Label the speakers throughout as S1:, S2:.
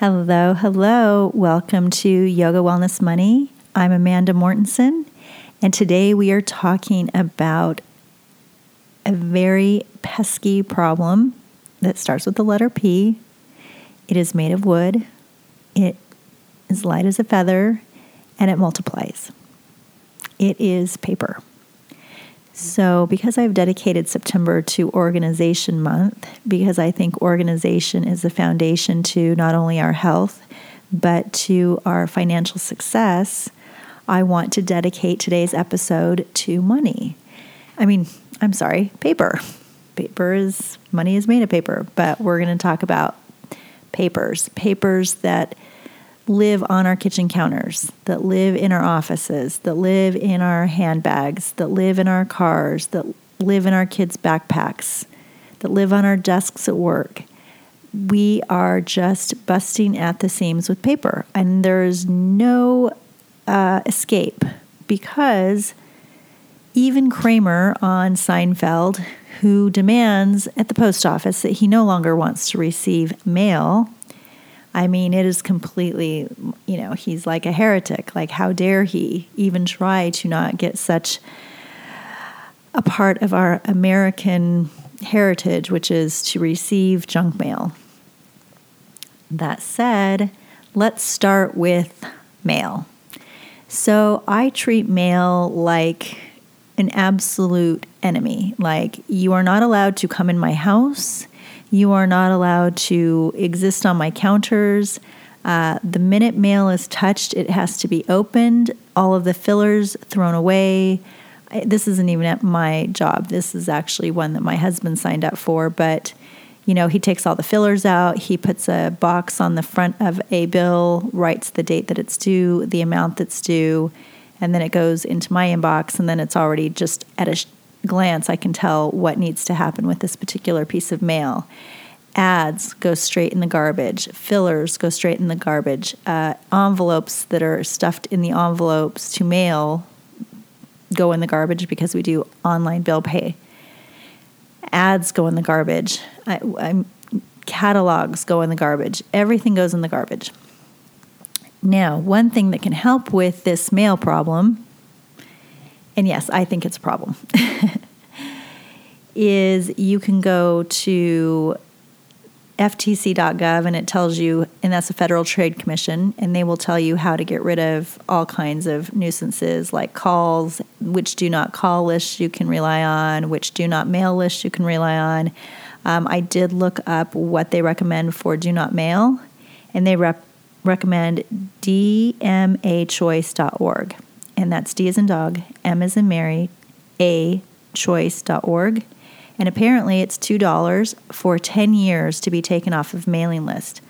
S1: Hello, hello. Welcome to Yoga Wellness Money. I'm Amanda Mortensen, and today we are talking about a very pesky problem that starts with the letter P. It is made of wood, it is light as a feather, and it multiplies. It is paper. So, because I've dedicated September to Organization Month, because I think organization is the foundation to not only our health, but to our financial success, I want to dedicate today's episode to money. I mean, I'm sorry, paper. Paper is, money is made of paper, but we're going to talk about papers, papers that live on our kitchen counters, that live in our offices, that live in our handbags, that live in our cars, that live in our kids' backpacks, that live on our desks at work. We are just busting at the seams with paper, and there's no uh, escape because even Kramer on Seinfeld, who demands at the post office that he no longer wants to receive mail I mean, it is completely, you know, he's like a heretic. Like, how dare he even try to not get such a part of our American heritage, which is to receive junk mail? That said, let's start with mail. So, I treat mail like an absolute enemy. Like, you are not allowed to come in my house you are not allowed to exist on my counters. Uh, the minute mail is touched, it has to be opened, all of the fillers thrown away. This isn't even at my job. This is actually one that my husband signed up for. But, you know, he takes all the fillers out, he puts a box on the front of a bill, writes the date that it's due, the amount that's due, and then it goes into my inbox, and then it's already just at a glance, I can tell what needs to happen with this particular piece of mail. Ads go straight in the garbage. Fillers go straight in the garbage. Uh, envelopes that are stuffed in the envelopes to mail go in the garbage because we do online bill pay. Ads go in the garbage. I, catalogs go in the garbage. Everything goes in the garbage. Now, one thing that can help with this mail problem and yes, I think it's a problem, is you can go to ftc.gov and it tells you, and that's the Federal Trade Commission, and they will tell you how to get rid of all kinds of nuisances like calls, which do not call lists you can rely on, which do not mail lists you can rely on. Um, I did look up what they recommend for do not mail, and they rep- recommend dmachoice.org and that's D as in dog, M as in Mary, A choice.org. And apparently it's $2 for 10 years to be taken off of mailing list.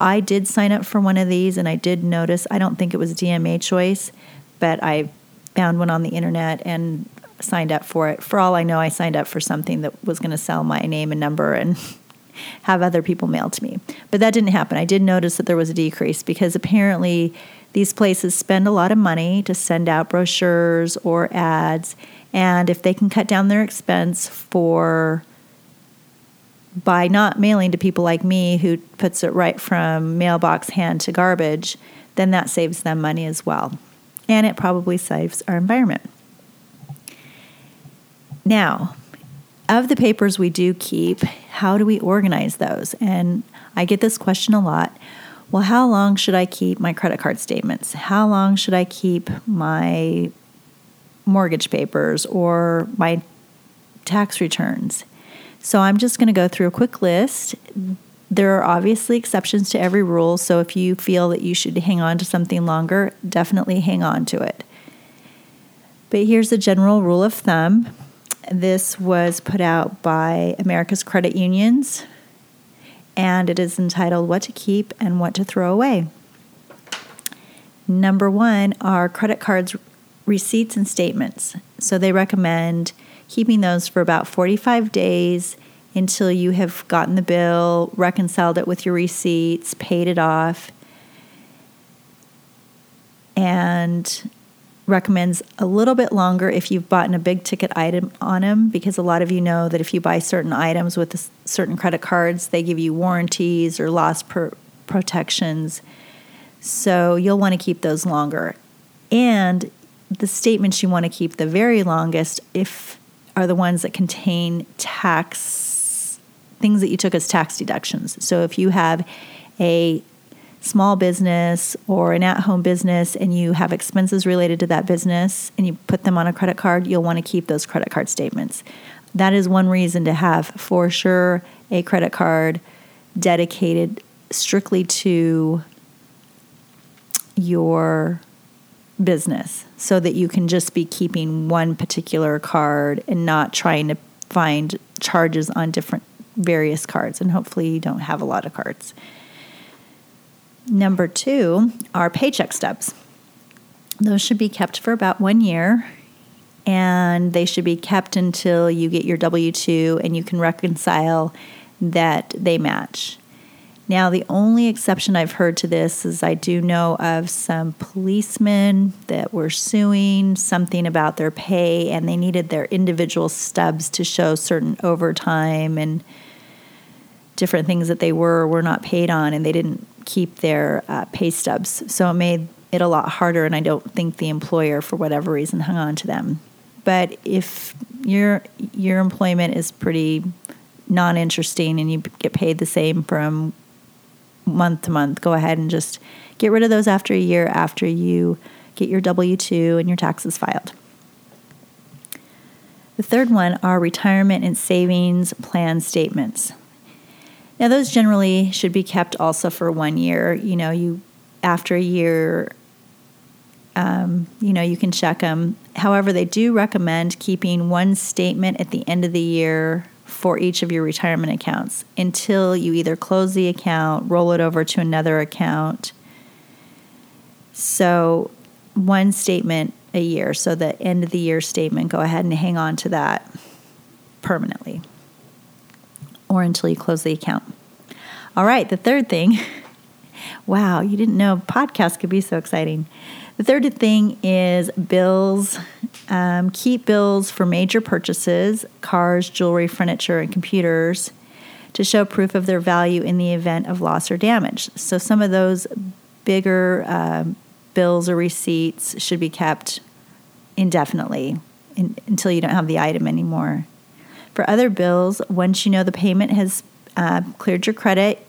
S1: I did sign up for one of these and I did notice, I don't think it was DMA choice, but I found one on the internet and signed up for it. For all I know, I signed up for something that was going to sell my name and number and have other people mail to me. But that didn't happen. I did notice that there was a decrease because apparently these places spend a lot of money to send out brochures or ads, and if they can cut down their expense for by not mailing to people like me who puts it right from mailbox hand to garbage, then that saves them money as well. And it probably saves our environment. Now, of the papers we do keep, how do we organize those? And I get this question a lot well, how long should I keep my credit card statements? How long should I keep my mortgage papers or my tax returns? So I'm just going to go through a quick list. There are obviously exceptions to every rule, so if you feel that you should hang on to something longer, definitely hang on to it. But here's a general rule of thumb. This was put out by America's Credit Unions and it is entitled What to Keep and What to Throw Away. Number one are credit cards, receipts, and statements. So they recommend keeping those for about 45 days until you have gotten the bill, reconciled it with your receipts, paid it off, and recommends a little bit longer if you've bought a big ticket item on them because a lot of you know that if you buy certain items with certain credit cards, they give you warranties or loss per, protections. So you'll want to keep those longer. And the statements you want to keep the very longest if are the ones that contain tax things that you took as tax deductions. So if you have a small business or an at-home business and you have expenses related to that business and you put them on a credit card, you'll want to keep those credit card statements. That is one reason to have for sure a credit card dedicated strictly to your business so that you can just be keeping one particular card and not trying to find charges on different various cards and hopefully you don't have a lot of cards. Number 2 are paycheck stubs. Those should be kept for about 1 year and they should be kept until you get your W 2 and you can reconcile that they match. Now, the only exception I've heard to this is I do know of some policemen that were suing something about their pay and they needed their individual stubs to show certain overtime and different things that they were or were not paid on, and they didn't keep their uh, pay stubs. So it made it a lot harder, and I don't think the employer, for whatever reason, hung on to them. But if your your employment is pretty non-interesting and you get paid the same from month to month, go ahead and just get rid of those after a year after you get your W 2 and your taxes filed. The third one are retirement and savings plan statements. Now, those generally should be kept also for one year. You know, you after a year, um, you know, you can check them. However, they do recommend keeping one statement at the end of the year for each of your retirement accounts until you either close the account, roll it over to another account. So, one statement a year. So, the end of the year statement, go ahead and hang on to that permanently or until you close the account. All right, the third thing. wow, you didn't know podcasts could be so exciting. The third thing is bills. Um, keep bills for major purchases cars, jewelry, furniture, and computers to show proof of their value in the event of loss or damage. So, some of those bigger uh, bills or receipts should be kept indefinitely in, until you don't have the item anymore. For other bills, once you know the payment has uh, cleared your credit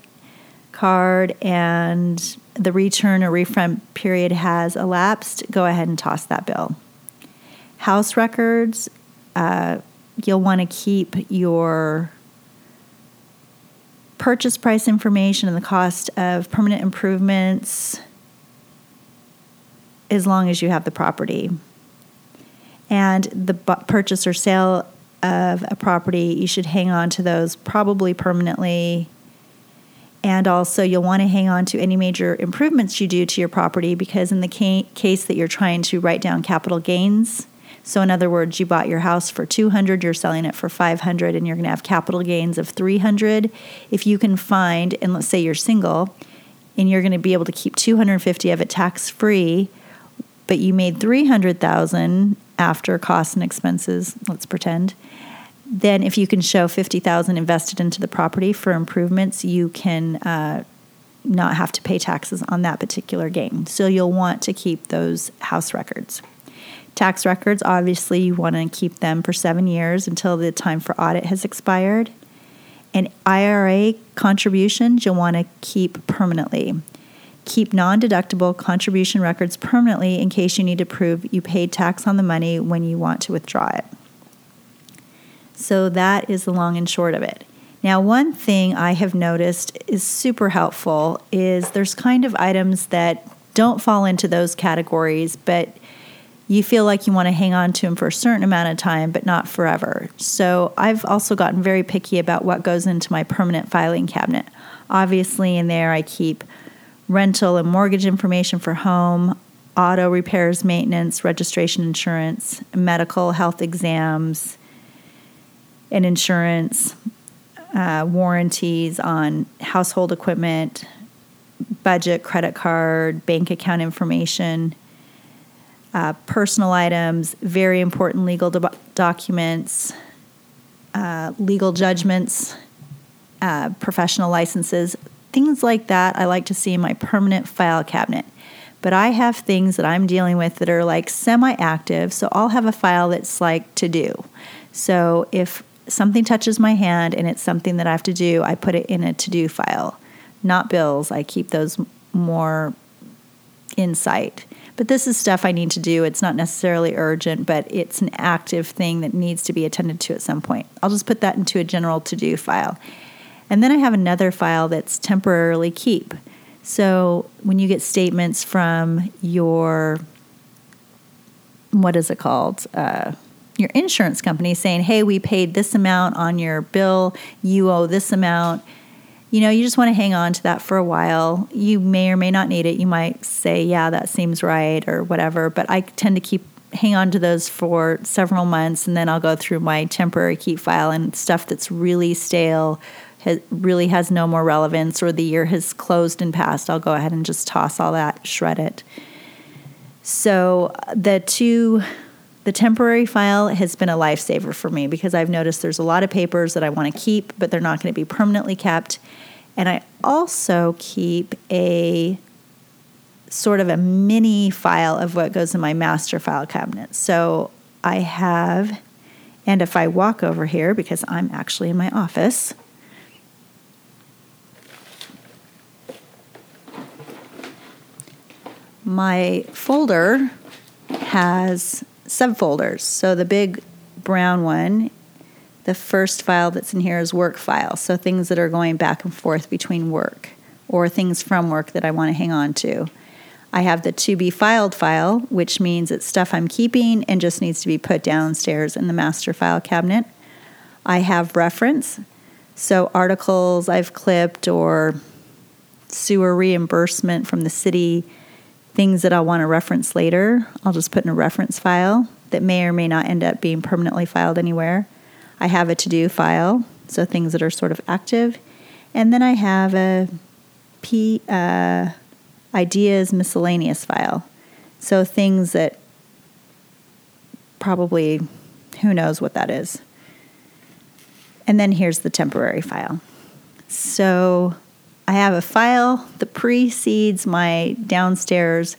S1: card and the return or refund period has elapsed, go ahead and toss that bill. House records, uh, you'll want to keep your purchase price information and the cost of permanent improvements as long as you have the property. And the purchase or sale of a property, you should hang on to those probably permanently and also, you'll want to hang on to any major improvements you do to your property because, in the ca- case that you're trying to write down capital gains, so in other words, you bought your house for 200, you're selling it for 500, and you're going to have capital gains of 300. If you can find, and let's say you're single, and you're going to be able to keep 250 of it tax free, but you made 300,000 after costs and expenses, let's pretend then if you can show 50000 invested into the property for improvements you can uh, not have to pay taxes on that particular gain. So you'll want to keep those house records. Tax records obviously you want to keep them for seven years until the time for audit has expired. And ira contributions you'll want to keep permanently keep non-deductible contribution records permanently in case you need to prove you paid tax on the money when you want to withdraw it so that is the long and short of it. Now, one thing I have noticed is super helpful is there's kind of items that don't fall into those categories, but you feel like you want to hang on to them for a certain amount of time, but not forever. So I've also gotten very picky about what goes into my permanent filing cabinet. Obviously, in there, I keep rental and mortgage information for home, auto repairs, maintenance, registration insurance, medical health exams, and insurance, uh, warranties on household equipment, budget, credit card, bank account information, uh, personal items, very important legal do- documents, uh, legal judgments, uh, professional licenses. Things like that I like to see in my permanent file cabinet. But I have things that I'm dealing with that are like semi active. So I'll have a file that's like to do. So if something touches my hand and it's something that I have to do, I put it in a to do file, not bills. I keep those more in sight. But this is stuff I need to do. It's not necessarily urgent, but it's an active thing that needs to be attended to at some point. I'll just put that into a general to do file. And then I have another file that's temporarily keep. So when you get statements from your, what is it called? Uh, your insurance company saying, hey, we paid this amount on your bill, you owe this amount you know, you just want to hang on to that for a while. You may or may not need it. You might say, yeah, that seems right or whatever, but I tend to keep hang on to those for several months and then I'll go through my temporary keep file and stuff that's really stale has, really has no more relevance or the year has closed and passed. I'll go ahead and just toss all that, shred it. So the two the temporary file has been a lifesaver for me because I've noticed there's a lot of papers that I want to keep, but they're not going to be permanently kept. And I also keep a sort of a mini file of what goes in my master file cabinet. So I have, and if I walk over here, because I'm actually in my office, my folder has subfolders. So the big brown one, the first file that's in here is work files. So things that are going back and forth between work or things from work that I want to hang on to. I have the to be filed file, which means it's stuff I'm keeping and just needs to be put downstairs in the master file cabinet. I have reference, so articles I've clipped or sewer reimbursement from the city things that I'll want to reference later, I'll just put in a reference file that may or may not end up being permanently filed anywhere. I have a to do file, so things that are sort of active. And then I have a P uh, ideas miscellaneous file. So things that probably who knows what that is. And then here's the temporary file. So I have a file that precedes my downstairs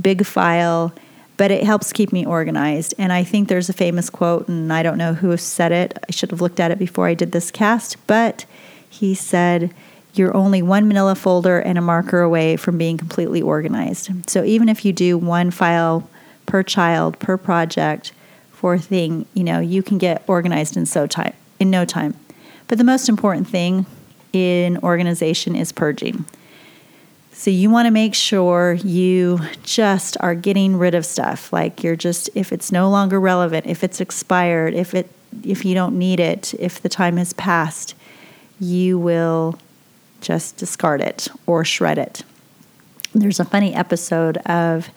S1: big file, but it helps keep me organized. And I think there's a famous quote, and I don't know who said it. I should have looked at it before I did this cast, but he said, You're only one manila folder and a marker away from being completely organized. So even if you do one file per child, per project, for a thing, you know, you can get organized in so time in no time. But the most important thing in organization is purging. So you want to make sure you just are getting rid of stuff. Like you're just if it's no longer relevant, if it's expired, if it if you don't need it, if the time has passed, you will just discard it or shred it. There's a funny episode of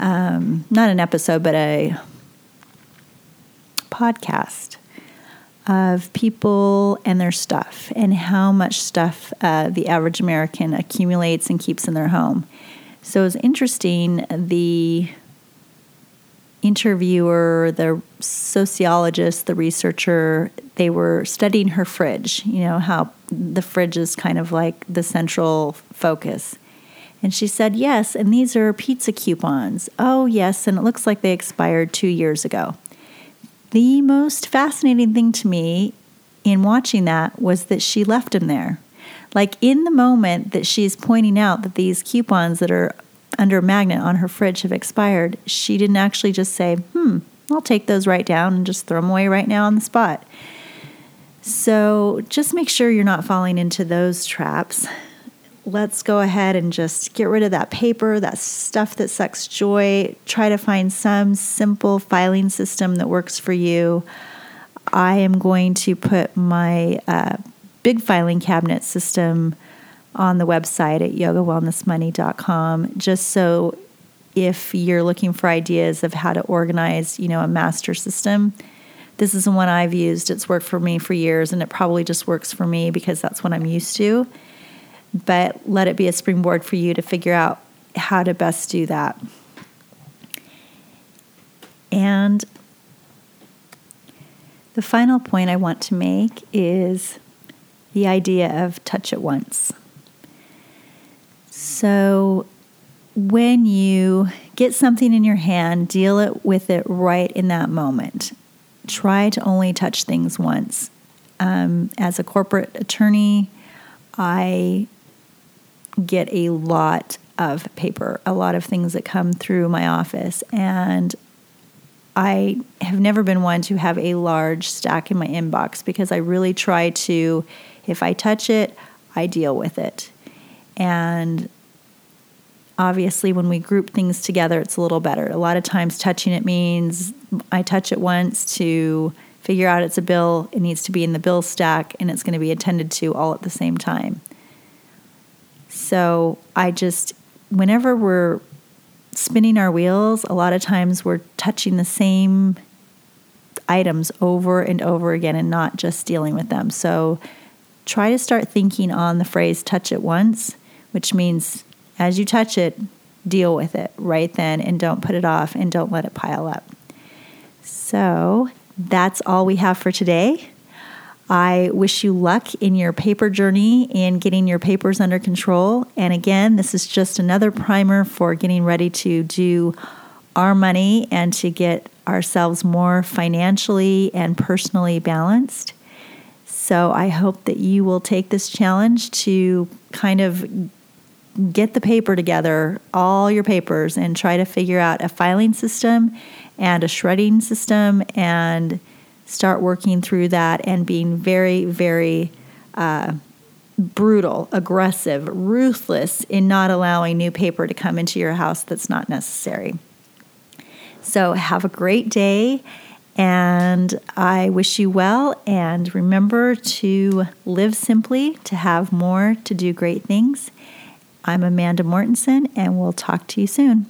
S1: um, not an episode, but a podcast of people and their stuff and how much stuff uh, the average American accumulates and keeps in their home. So it's interesting. The interviewer, the sociologist, the researcher, they were studying her fridge, you know, how the fridge is kind of like the central focus. And she said, Yes, and these are pizza coupons. Oh, yes, and it looks like they expired two years ago the most fascinating thing to me in watching that was that she left him there. Like in the moment that she's pointing out that these coupons that are under a magnet on her fridge have expired, she didn't actually just say, hmm, I'll take those right down and just throw them away right now on the spot. So just make sure you're not falling into those traps let's go ahead and just get rid of that paper, that stuff that sucks joy. Try to find some simple filing system that works for you. I am going to put my uh, big filing cabinet system on the website at yogawellnessmoney.com just so if you're looking for ideas of how to organize, you know, a master system, this is the one I've used. It's worked for me for years and it probably just works for me because that's what I'm used to but let it be a springboard for you to figure out how to best do that. And the final point I want to make is the idea of touch it once. So, when you get something in your hand, deal it with it right in that moment. Try to only touch things once. Um, as a corporate attorney, I get a lot of paper, a lot of things that come through my office, and I have never been one to have a large stack in my inbox because I really try to, if I touch it, I deal with it. And obviously, when we group things together, it's a little better. A lot of times, touching it means I touch it once to figure out it's a bill, it needs to be in the bill stack, and it's going to be attended to all at the same time. So I just, whenever we're spinning our wheels, a lot of times we're touching the same items over and over again and not just dealing with them. So try to start thinking on the phrase touch it once, which means as you touch it, deal with it right then and don't put it off and don't let it pile up. So that's all we have for today. I wish you luck in your paper journey in getting your papers under control. And again, this is just another primer for getting ready to do our money and to get ourselves more financially and personally balanced. So I hope that you will take this challenge to kind of get the paper together, all your papers, and try to figure out a filing system and a shredding system and start working through that and being very, very uh, brutal, aggressive, ruthless in not allowing new paper to come into your house that's not necessary. So, have a great day, and I wish you well. And remember to live simply, to have more, to do great things. I'm Amanda Mortensen, and we'll talk to you soon.